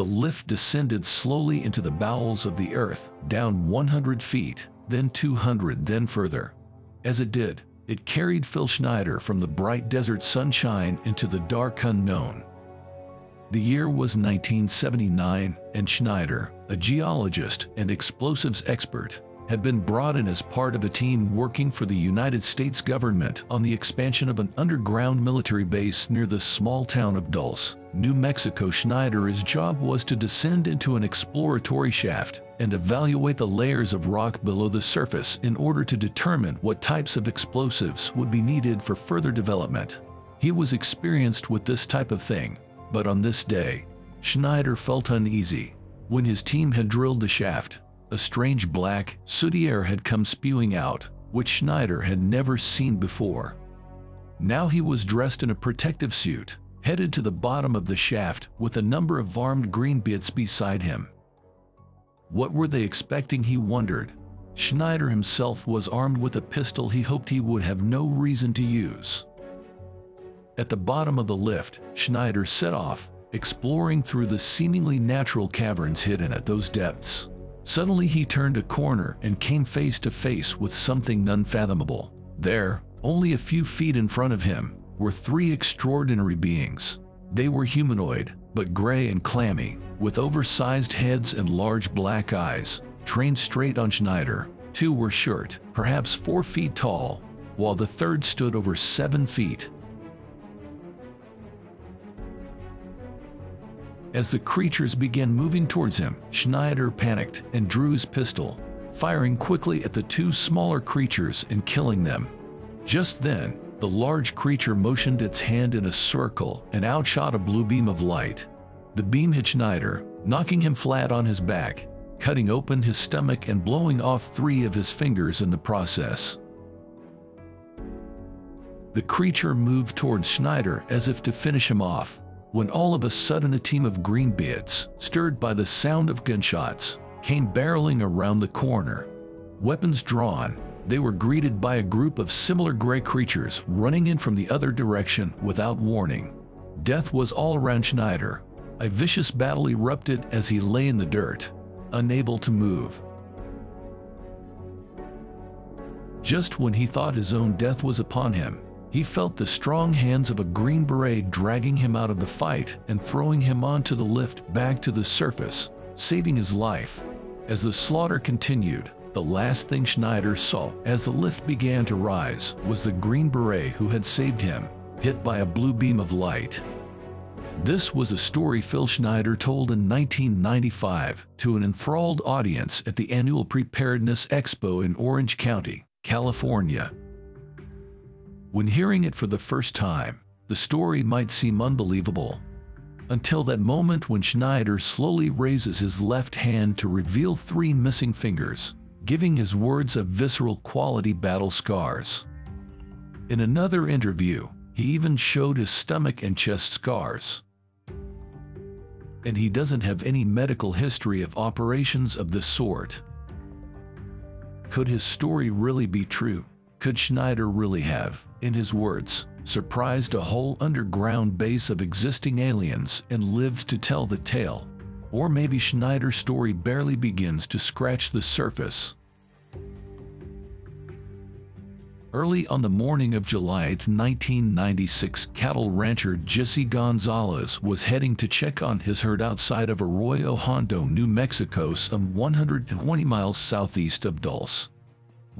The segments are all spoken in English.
The lift descended slowly into the bowels of the earth, down 100 feet, then 200, then further. As it did, it carried Phil Schneider from the bright desert sunshine into the dark unknown. The year was 1979, and Schneider, a geologist and explosives expert, had been brought in as part of a team working for the United States government on the expansion of an underground military base near the small town of Dulce, New Mexico. Schneider's job was to descend into an exploratory shaft and evaluate the layers of rock below the surface in order to determine what types of explosives would be needed for further development. He was experienced with this type of thing, but on this day, Schneider felt uneasy. When his team had drilled the shaft, a strange black, sooty air had come spewing out, which Schneider had never seen before. Now he was dressed in a protective suit, headed to the bottom of the shaft with a number of armed Green Berets beside him. What were they expecting, he wondered. Schneider himself was armed with a pistol he hoped he would have no reason to use. At the bottom of the lift, Schneider set off, exploring through the seemingly natural caverns hidden at those depths. Suddenly he turned a corner and came face to face with something unfathomable. There, only a few feet in front of him, were three extraordinary beings. They were humanoid, but gray and clammy, with oversized heads and large black eyes, trained straight on Schneider. Two were short, perhaps four feet tall, while the third stood over seven feet, As the creatures began moving towards him, Schneider panicked and drew his pistol, firing quickly at the two smaller creatures and killing them. Just then, the large creature motioned its hand in a circle and outshot a blue beam of light. The beam hit Schneider, knocking him flat on his back, cutting open his stomach and blowing off three of his fingers in the process. The creature moved towards Schneider as if to finish him off, when all of a sudden a team of Green Berets, stirred by the sound of gunshots, came barreling around the corner. Weapons drawn, they were greeted by a group of similar gray creatures running in from the other direction without warning. Death was all around Schneider. A vicious battle erupted as he lay in the dirt, unable to move. Just when he thought his own death was upon him, he felt the strong hands of a Green Beret dragging him out of the fight and throwing him onto the lift back to the surface, saving his life. As the slaughter continued, the last thing Schneider saw as the lift began to rise was the Green Beret who had saved him, hit by a blue beam of light. This was a story Phil Schneider told in 1995 to an enthralled audience at the annual Preparedness Expo in Orange County, California. When hearing it for the first time, the story might seem unbelievable. Until that moment when Schneider slowly raises his left hand to reveal three missing fingers, giving his words a visceral quality battle scars. In another interview, he even showed his stomach and chest scars. And he doesn't have any medical history of operations of this sort. Could his story really be true? Could Schneider really have, in his words, surprised a whole underground base of existing aliens and lived to tell the tale? Or maybe Schneider's story barely begins to scratch the surface. Early on the morning of July 8, 1996, cattle rancher Jesse Gonzalez was heading to check on his herd outside of Arroyo Hondo, New Mexico, some 120 miles southeast of Dulce.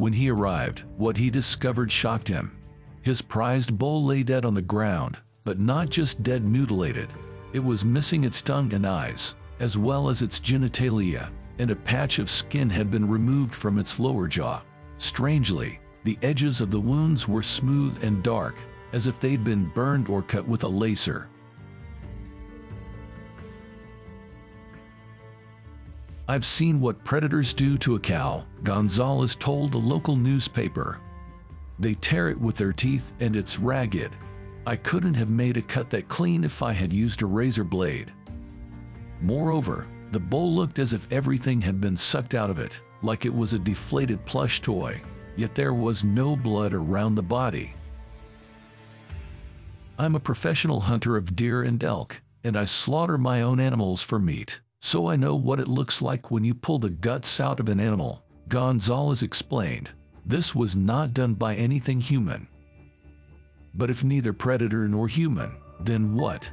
When he arrived, what he discovered shocked him. His prized bull lay dead on the ground, but not just dead mutilated. It was missing its tongue and eyes, as well as its genitalia, and a patch of skin had been removed from its lower jaw. Strangely, the edges of the wounds were smooth and dark, as if they'd been burned or cut with a laser. I've seen what predators do to a cow, Gonzalez told a local newspaper. They tear it with their teeth and it's ragged. I couldn't have made a cut that clean if I had used a razor blade. Moreover, the bull looked as if everything had been sucked out of it, like it was a deflated plush toy, yet there was no blood around the body. I'm a professional hunter of deer and elk, and I slaughter my own animals for meat, so I know what it looks like when you pull the guts out of an animal. Gonzalez explained, this was not done by anything human. But if neither predator nor human, then what?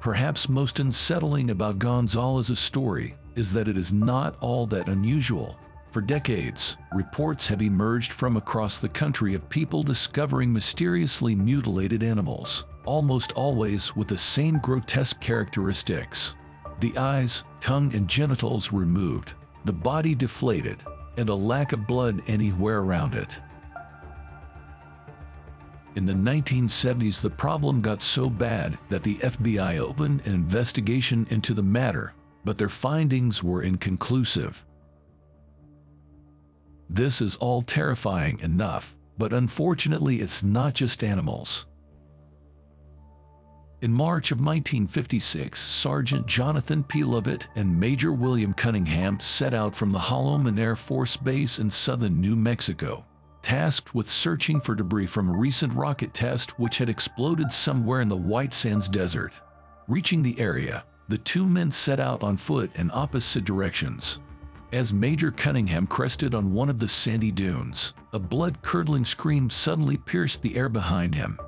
Perhaps most unsettling about Gonzalez's story is that it is not all that unusual. For decades, reports have emerged from across the country of people discovering mysteriously mutilated animals, almost always with the same grotesque characteristics. The eyes, tongue, and genitals removed, the body deflated, and a lack of blood anywhere around it. In the 1970s, the problem got so bad that the FBI opened an investigation into the matter, but their findings were inconclusive. This is all terrifying enough, but unfortunately it's not just animals. In March of 1956, Sergeant Jonathan P. Lovett and Major William Cunningham set out from the Holloman Air Force Base in southern New Mexico tasked with searching for debris from a recent rocket test which had exploded somewhere in the White Sands Desert. Reaching the area, the two men set out on foot in opposite directions. As Major Cunningham crested on one of the sandy dunes, a blood-curdling scream suddenly pierced the air behind him.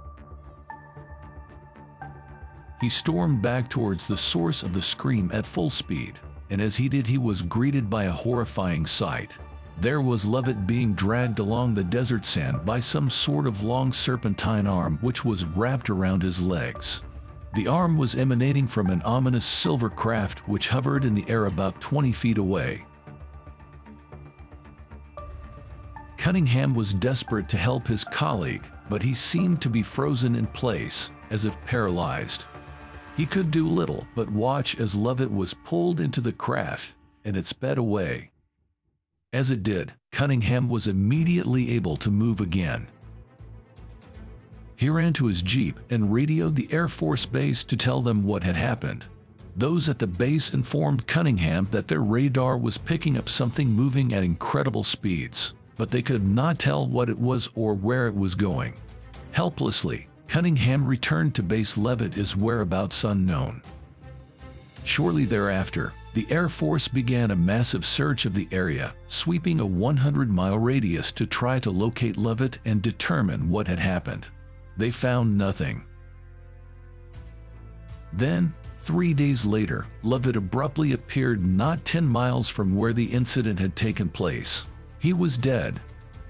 He stormed back towards the source of the scream at full speed, and as he did he was greeted by a horrifying sight. There was Lovett being dragged along the desert sand by some sort of long serpentine arm which was wrapped around his legs. The arm was emanating from an ominous silver craft which hovered in the air about 20 feet away. Cunningham was desperate to help his colleague, but he seemed to be frozen in place, as if paralyzed. He could do little but watch as Lovett was pulled into the craft, and it sped away. As it did, Cunningham was immediately able to move again. He ran to his jeep and radioed the Air Force Base to tell them what had happened. Those at the base informed Cunningham that their radar was picking up something moving at incredible speeds, but they could not tell what it was or where it was going. Helplessly, Cunningham returned to base Lovett is whereabouts unknown. Shortly thereafter, the Air Force began a massive search of the area, sweeping a 100-mile radius to try to locate Lovett and determine what had happened. They found nothing. Then, three days later, Lovett abruptly appeared not 10 miles from where the incident had taken place. He was dead,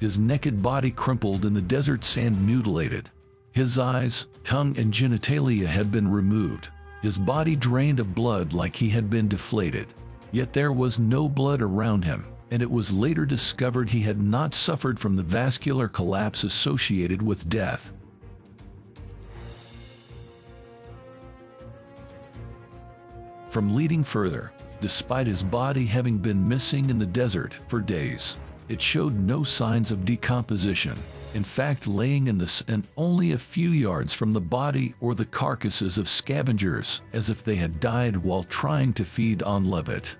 his naked body crumpled in the desert sand mutilated. His eyes, tongue, and genitalia had been removed, his body drained of blood like he had been deflated. Yet there was no blood around him, and it was later discovered he had not suffered from the vascular collapse associated with death. From leading further, despite his body having been missing in the desert for days, it showed no signs of decomposition in fact laying in the sand only a few yards from the body or the carcasses of scavengers as if they had died while trying to feed on Lovett.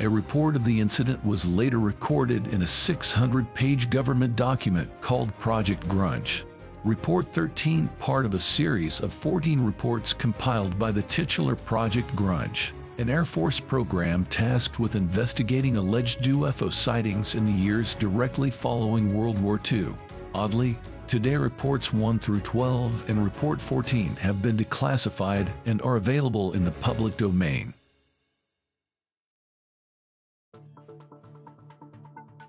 A report of the incident was later recorded in a 600-page government document called Project Grudge. Report 13, part of a series of 14 reports compiled by the titular Project Grudge an Air Force program tasked with investigating alleged UFO sightings in the years directly following World War II. Oddly, today reports 1 through 12 and report 14 have been declassified and are available in the public domain.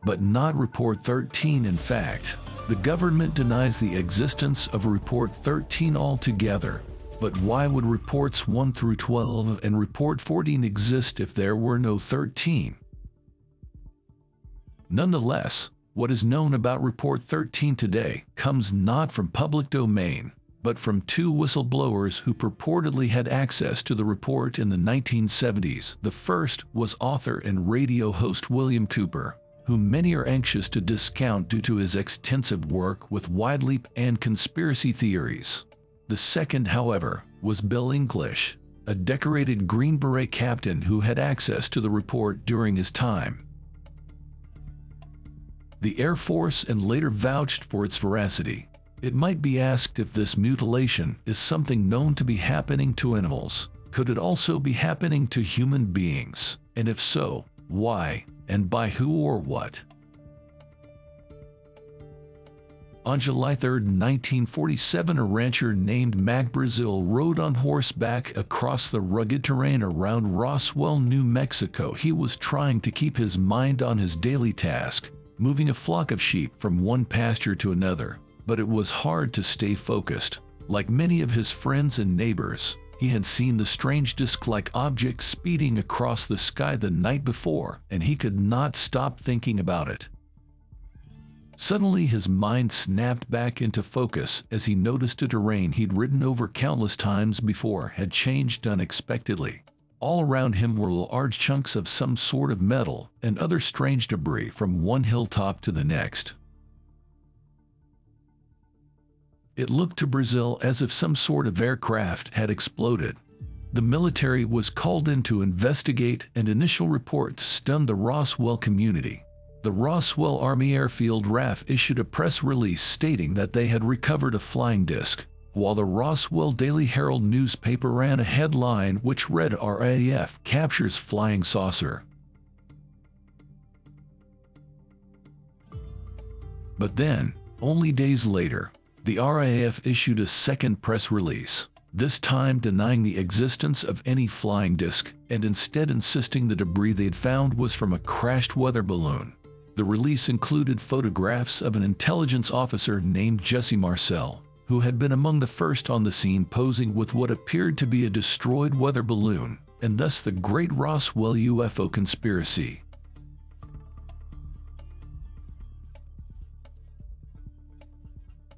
But not report 13 in fact. The government denies the existence of report 13 altogether but why would reports 1 through 12 and report 14 exist if there were no 13? Nonetheless, what is known about Report 13 today comes not from public domain, but from two whistleblowers who purportedly had access to the report in the 1970s. The first was author and radio host William Cooper, whom many are anxious to discount due to his extensive work with wide leap and conspiracy theories. The second, however, was Bill English, a decorated Green Beret captain who had access to the report during his time. The Air Force and later vouched for its veracity, It might be asked if this mutilation is something known to be happening to animals. Could it also be happening to human beings? And if so, why? And by who or what? On July 3, 1947, a rancher named Mac Brazel rode on horseback across the rugged terrain around Roswell, New Mexico. He was trying to keep his mind on his daily task, moving a flock of sheep from one pasture to another. But it was hard to stay focused. Like many of his friends and neighbors, he had seen the strange disc-like object speeding across the sky the night before, and he could not stop thinking about it. Suddenly his mind snapped back into focus as he noticed a terrain he'd ridden over countless times before had changed unexpectedly. All around him were large chunks of some sort of metal and other strange debris from one hilltop to the next. It looked to Brazel as if some sort of aircraft had exploded. The military was called in to investigate and initial reports stunned the Roswell community. The Roswell Army Airfield RAF issued a press release stating that they had recovered a flying disc, while the Roswell Daily Herald newspaper ran a headline which read RAF captures flying saucer. But then, only days later, the RAF issued a second press release, this time denying the existence of any flying disc and instead insisting the debris they'd found was from a crashed weather balloon. The release included photographs of an intelligence officer named Jesse Marcel, who had been among the first on the scene posing with what appeared to be a destroyed weather balloon, and thus the Great Roswell UFO Conspiracy.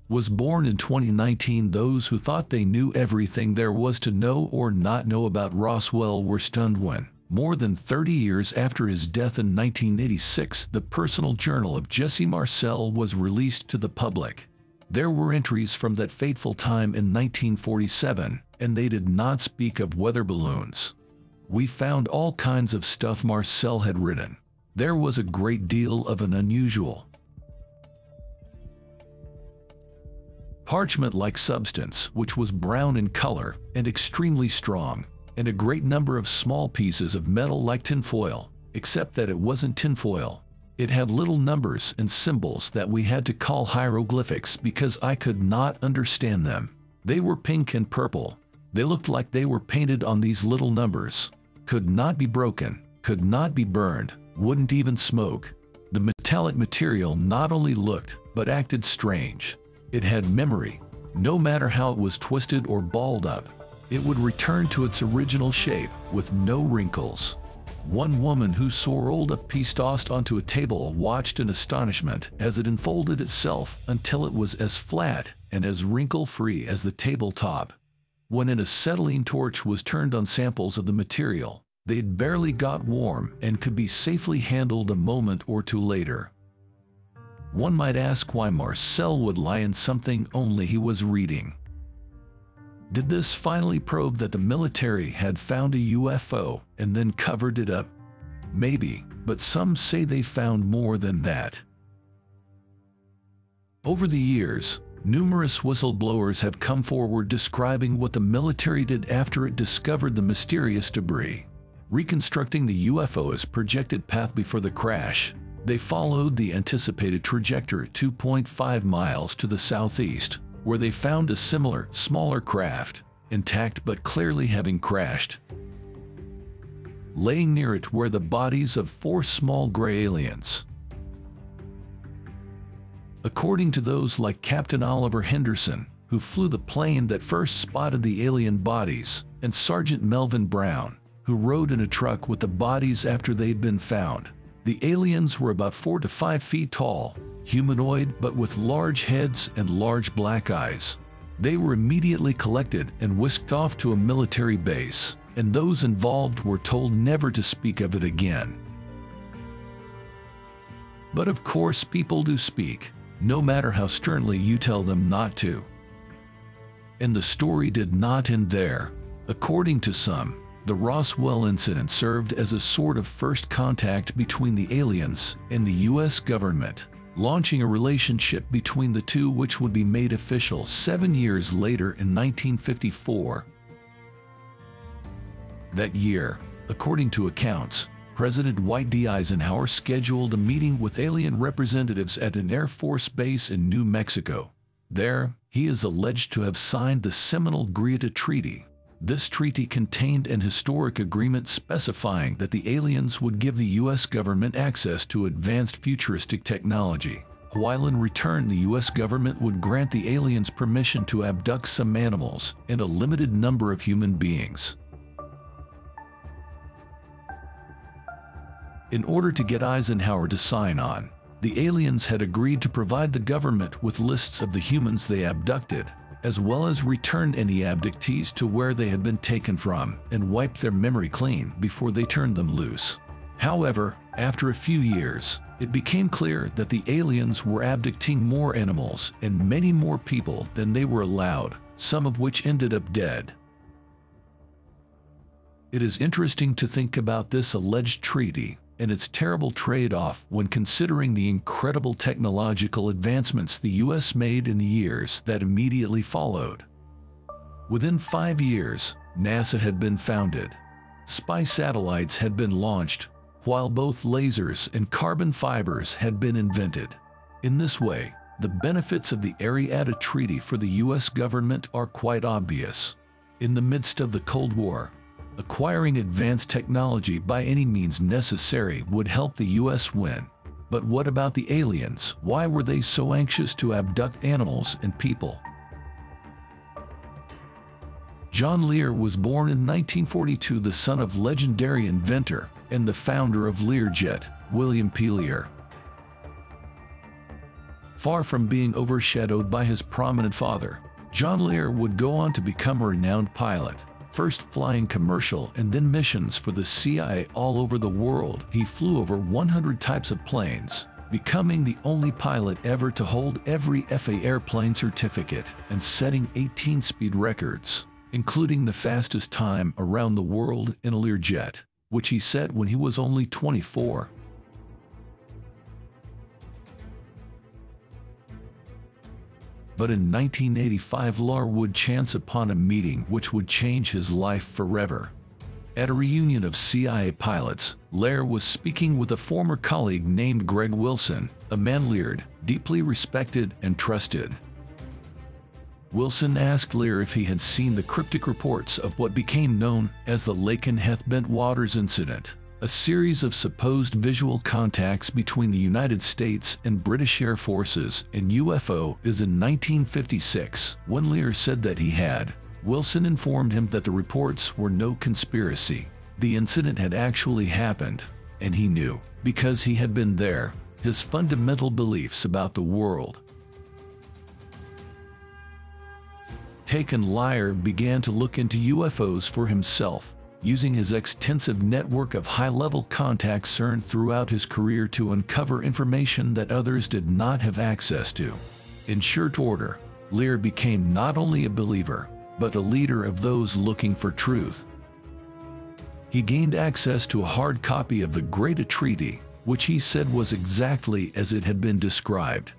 Was born in 2019, those who thought they knew everything there was to know or not know about Roswell were stunned when, more than 30 years after his death in 1986, the personal journal of Jesse Marcel was released to the public. There were entries from that fateful time in 1947, and they did not speak of weather balloons. We found all kinds of stuff Marcel had written. There was a great deal of an unusual, parchment-like substance which was brown in color and extremely strong and a great number of small pieces of metal like tinfoil, except that it wasn't tinfoil. It had little numbers and symbols that we had to call hieroglyphics because I could not understand them. They were pink and purple. They looked like they were painted on these little numbers. Could not be broken, could not be burned, wouldn't even smoke. The metallic material not only looked, but acted strange. It had memory, no matter how it was twisted or balled up it would return to its original shape with no wrinkles. One woman who saw a piece tossed onto a table watched in astonishment as it unfolded itself until it was as flat and as wrinkle-free as the tabletop. When an acetylene torch was turned on samples of the material, they'd barely got warm and could be safely handled a moment or two later. One might ask why Marcel would lie in something only he was reading. Did this finally prove that the military had found a UFO and then covered it up? Maybe, but some say they found more than that. Over the years, numerous whistleblowers have come forward describing what the military did after it discovered the mysterious debris. Reconstructing the UFO's projected path before the crash, they followed the anticipated trajectory 2.5 miles to the southeast, where they found a similar, smaller craft, intact but clearly having crashed. Laying near it were the bodies of four small gray aliens. According to those like Captain Oliver Henderson, who flew the plane that first spotted the alien bodies, and Sergeant Melvin Brown, who rode in a truck with the bodies after they'd been found. The aliens were about four to five feet tall humanoid but with large heads and large black eyes. They were immediately collected and whisked off to a military base, and those involved were told never to speak of it again. But of course, people do speak, no matter how sternly you tell them not to. And the story did not end there. According to some, the Roswell incident served as a sort of first contact between the aliens and the U.S. government. launching a relationship between the two which would be made official seven years later in 1954. That year, according to accounts, President Dwight D. Eisenhower scheduled a meeting with alien representatives at an Air Force base in New Mexico. There, he is alleged to have signed the seminal Greada Treaty. This treaty contained an historic agreement specifying that the aliens would give the U.S. government access to advanced futuristic technology, while in return the U.S. government would grant the aliens permission to abduct some animals and a limited number of human beings. In order to get Eisenhower to sign on, the aliens had agreed to provide the government with lists of the humans they abducted, as well as return any abductees to where they had been taken from and wiped their memory clean before they turned them loose. However, after a few years, it became clear that the aliens were abducting more animals and many more people than they were allowed, some of which ended up dead. It is interesting to think about this alleged treaty and its terrible trade-off when considering the incredible technological advancements the U.S. made in the years that immediately followed. Within five years, NASA had been founded. Spy satellites had been launched, while both lasers and carbon fibers had been invented. In this way, the benefits of the Greada Treaty for the U.S. government are quite obvious. In the midst of the Cold War, Acquiring advanced technology by any means necessary would help the US win. But what about the aliens? Why were they so anxious to abduct animals and people? John Lear was born in 1942 the son of legendary inventor and the founder of Learjet, William P. Lear. Far from being overshadowed by his prominent father, John Lear would go on to become a renowned pilot first flying commercial and then missions for the CIA all over the world. He flew over 100 types of planes, becoming the only pilot ever to hold every FAA airplane certificate and setting 18 speed records, including the fastest time around the world in a Learjet, which he set when he was only 24. But in 1985 Lear would chance upon a meeting which would change his life forever. At a reunion of CIA pilots, Lear was speaking with a former colleague named Greg Wilson, a man Lear deeply respected and trusted. Wilson asked Lear if he had seen the cryptic reports of what became known as the Lakenheath Bentwaters incident a series of supposed visual contacts between the United States and British Air Forces and UFO is in 1956 when Lear said that he had. Wilson informed him that the reports were no conspiracy. The incident had actually happened, and he knew, because he had been there, his fundamental beliefs about the world. Taken Lear began to look into UFOs for himself using his extensive network of high-level contacts earned throughout his career to uncover information that others did not have access to. In short order, Lear became not only a believer, but a leader of those looking for truth. He gained access to a hard copy of the Greada Treaty, which he said was exactly as it had been described.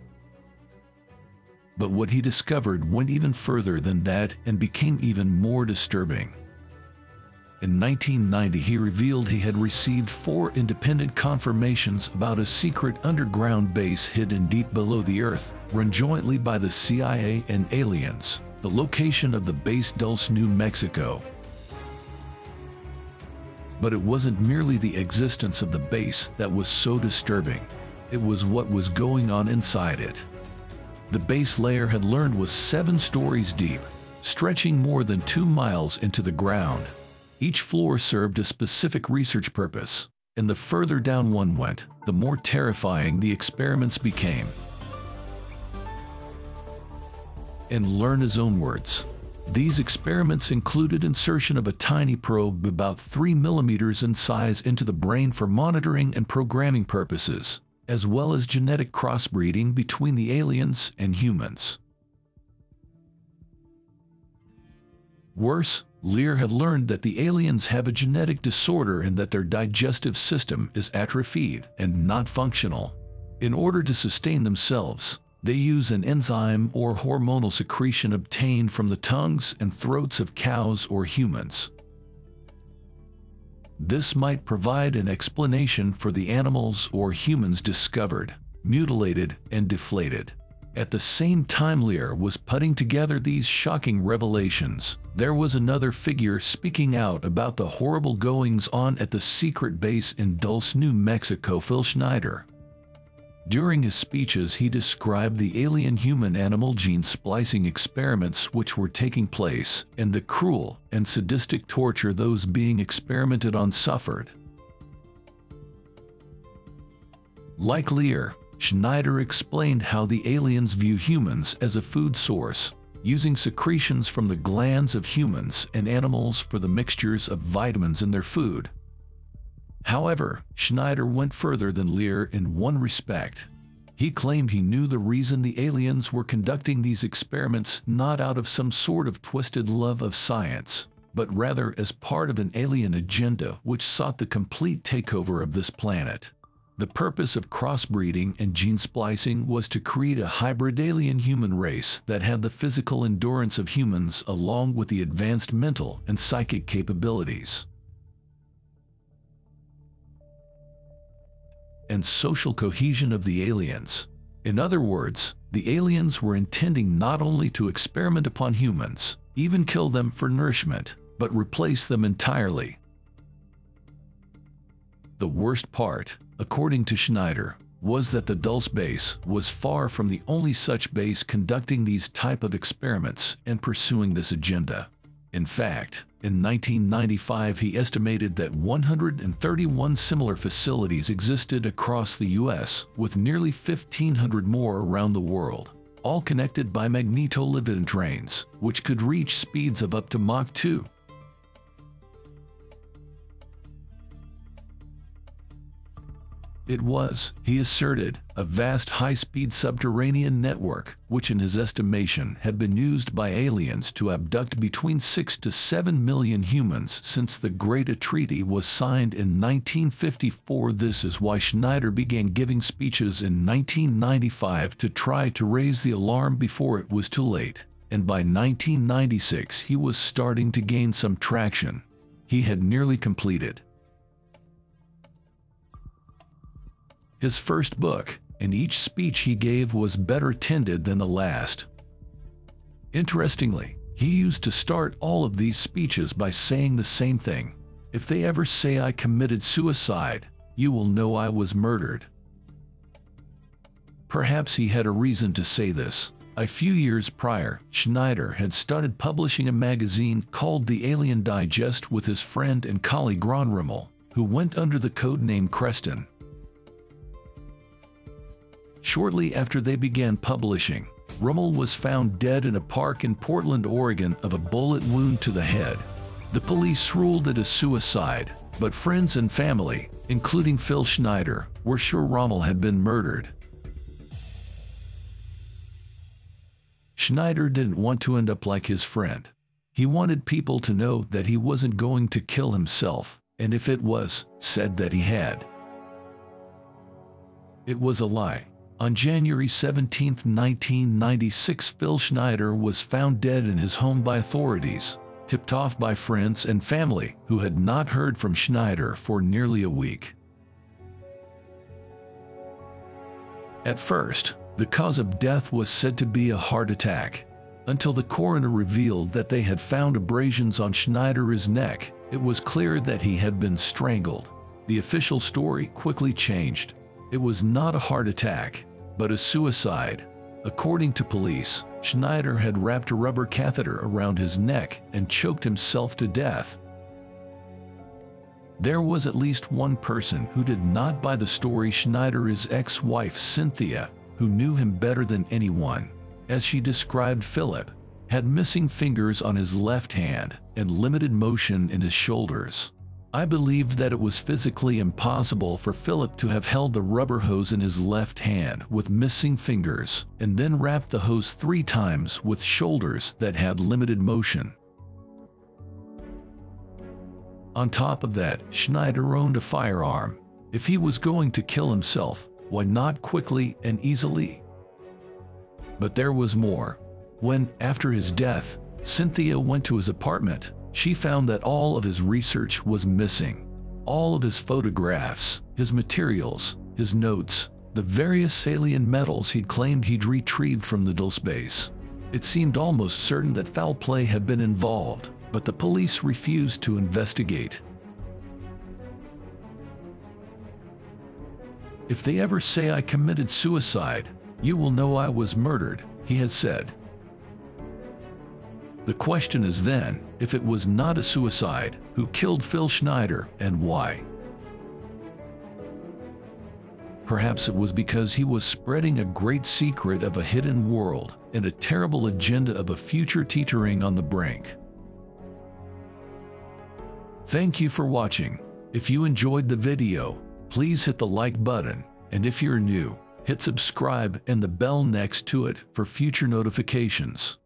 But what he discovered went even further than that and became even more disturbing. In 1990, he revealed he had received four independent confirmations about a secret underground base hidden deep below the Earth, run jointly by the CIA and aliens. The location of the base Dulce, New Mexico. But it wasn't merely the existence of the base that was so disturbing. It was what was going on inside it. The base Lear had learned was seven stories deep, stretching more than two miles into the ground. Each floor served a specific research purpose, and the further down one went, the more terrifying the experiments became. And learn his own words. These experiments included insertion of a tiny probe about 3 millimeters in size into the brain for monitoring and programming purposes, as well as genetic crossbreeding between the aliens and humans. Worse, Lear had learned that the aliens have a genetic disorder and that their digestive system is atrophied and not functional. In order to sustain themselves, they use an enzyme or hormonal secretion obtained from the tongues and throats of cows or humans. This might provide an explanation for the animals or humans discovered, mutilated, and deflated. At the same time Lear was putting together these shocking revelations, there was another figure speaking out about the horrible goings on at the secret base in Dulce, New Mexico, Phil Schneider. During his speeches, he described the alien human animal gene splicing experiments which were taking place and the cruel and sadistic torture those being experimented on suffered. Like Lear, Schneider explained how the aliens view humans as a food source, using secretions from the glands of humans and animals for the mixtures of vitamins in their food. However, Schneider went further than Lear in one respect. He claimed he knew the reason the aliens were conducting these experiments not out of some sort of twisted love of science, but rather as part of an alien agenda which sought the complete takeover of this planet. The purpose of crossbreeding and gene splicing was to create a hybrid alien human race that had the physical endurance of humans along with the advanced mental and psychic capabilities. and social cohesion of the aliens. In other words, the aliens were intending not only to experiment upon humans, even kill them for nourishment, but replace them entirely. The worst part, according to Schneider, was that the Dulce base was far from the only such base conducting these type of experiments and pursuing this agenda. In fact, in 1995, he estimated that 131 similar facilities existed across the U.S., with nearly 1,500 more around the world, all connected by magneto-levitating trains, which could reach speeds of up to Mach 2. It was, he asserted, a vast high-speed subterranean network, which in his estimation had been used by aliens to abduct between 6 to 7 million humans since the Greada Treaty was signed in 1954. This is why Schneider began giving speeches in 1995 to try to raise the alarm before it was too late. And by 1996 he was starting to gain some traction. He had nearly completed his first book, and each speech he gave was better tended than the last. Interestingly, he used to start all of these speeches by saying the same thing. If they ever say I committed suicide, you will know I was murdered. Perhaps he had a reason to say this. A few years prior, Schneider had started publishing a magazine called The Alien Digest with his friend and colleague Ron Rummel, who went under the codename Creston. Shortly after they began publishing, Rummel was found dead in a park in Portland, Oregon of a bullet wound to the head. The police ruled it a suicide, but friends and family, including Phil Schneider, were sure Rummel had been murdered. Schneider didn't want to end up like his friend. He wanted people to know that he wasn't going to kill himself, and if it was, said that he had. It was a lie. On January 17, 1996, Phil Schneider was found dead in his home by authorities, tipped off by friends and family who had not heard from Schneider for nearly a week. At first, the cause of death was said to be a heart attack, until the coroner revealed that they had found abrasions on Schneider's neck. It was clear that he had been strangled. The official story quickly changed. It was not a heart attack, but a suicide. According to police, Schneider had wrapped a rubber catheter around his neck and choked himself to death. There was at least one person who did not buy the story Schneider's ex-wife Cynthia, who knew him better than anyone. As she described Philip, had missing fingers on his left hand and limited motion in his shoulders. I believed that it was physically impossible for Philip to have held the rubber hose in his left hand with missing fingers and then wrapped the hose three times with shoulders that had limited motion. On top of that, Schneider owned a firearm. If he was going to kill himself, Why not quickly and easily? But there was more. When, after his death, Cynthia went to his apartment, she found that all of his research was missing. All of his photographs, his materials, his notes, the various alien metals he'd claimed he'd retrieved from the Dulce base. It seemed almost certain that foul play had been involved, but the police refused to investigate. If they ever say I committed suicide, you will know I was murdered, he has said. The question is then, if it was not a suicide, who killed Phil Schneider and why? Perhaps it was because he was spreading a great secret of a hidden world and a terrible agenda of a future teetering on the brink. Thank you for watching. If you enjoyed the video, please hit the like button, and if you're new, hit subscribe and the bell next to it for future notifications.